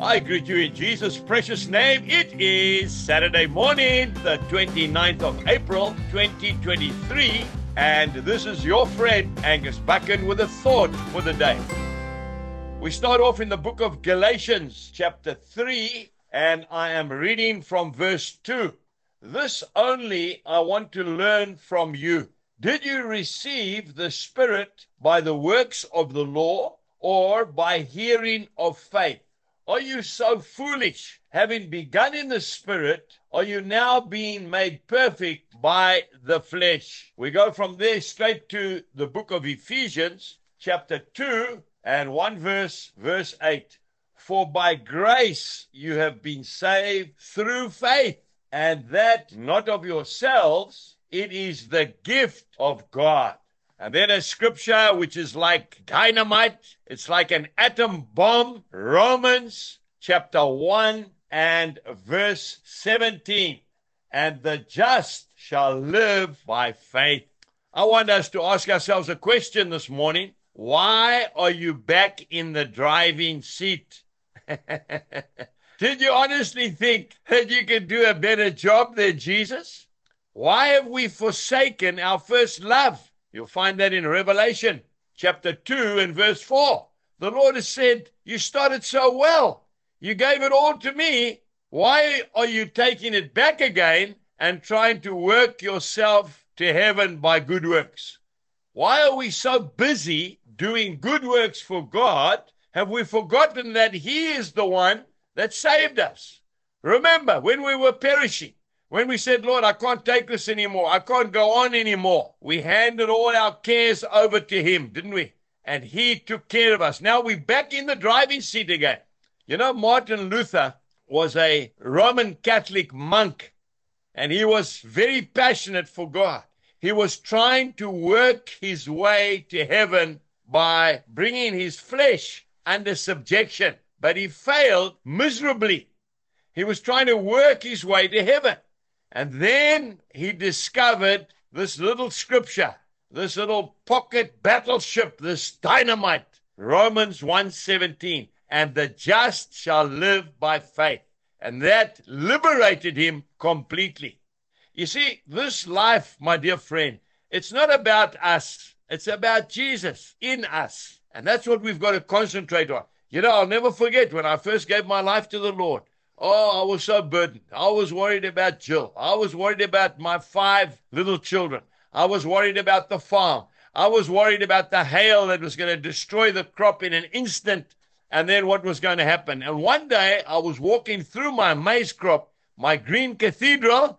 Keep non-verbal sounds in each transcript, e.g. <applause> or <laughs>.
I greet you in Jesus' precious name. It is Saturday morning, the 29th of April, 2023, and this is your friend Angus Buchan with a thought for the day. We start off in the book of Galatians, chapter 3, and I am reading from verse 2. This only I want to learn from you. Did you receive the Spirit by the works of the law or by hearing of faith? Are you so foolish? Having begun in the Spirit, are you now being made perfect by the flesh? We go from there straight to the book of Ephesians, chapter 2, and 1 verse, verse 8. For by grace you have been saved through faith, and that not of yourselves, it is the gift of God. And then a scripture which is like dynamite, it's like an atom bomb. Romans chapter 1 and verse 17. And the just shall live by faith. I want us to ask ourselves a question this morning. Why are you back in the driving seat? <laughs> Did you honestly think that you could do a better job than Jesus? Why have we forsaken our first love? You'll find that in Revelation chapter 2 and verse 4. The Lord has said, You started so well. You gave it all to me. Why are you taking it back again and trying to work yourself to heaven by good works? Why are we so busy doing good works for God? Have we forgotten that He is the one that saved us? Remember, when we were perishing, when we said, Lord, I can't take this anymore, I can't go on anymore, we handed all our cares over to Him, didn't we? And He took care of us. Now we're back in the driving seat again. You know, Martin Luther was a Roman Catholic monk, and he was very passionate for God. He was trying to work his way to heaven by bringing his flesh under subjection, but he failed miserably. He was trying to work his way to heaven. And then he discovered this little scripture, this little pocket battleship, this dynamite, Romans 1:17, and the just shall live by faith. And that liberated him completely. You see, this life, my dear friend, it's not about us. It's about Jesus in us. And that's what we've got to concentrate on. You know, I'll never forget when I first gave my life to the Lord. Oh, I was so burdened. I was worried about Jill. I was worried about my five little children. I was worried about the farm. I was worried about the hail that was going to destroy the crop in an instant and then what was going to happen. And one day I was walking through my maize crop, my green cathedral,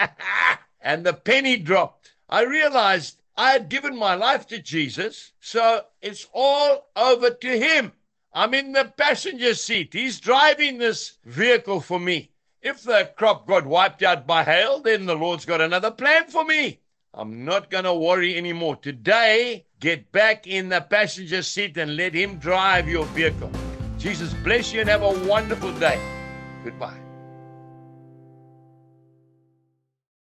<laughs> and the penny dropped. I realized I had given my life to Jesus, so it's all over to Him. I'm in the passenger seat. He's driving this vehicle for me. If the crop got wiped out by hail, then the Lord's got another plan for me. I'm not going to worry anymore. Today, get back in the passenger seat and let Him drive your vehicle. Jesus bless you and have a wonderful day. Goodbye.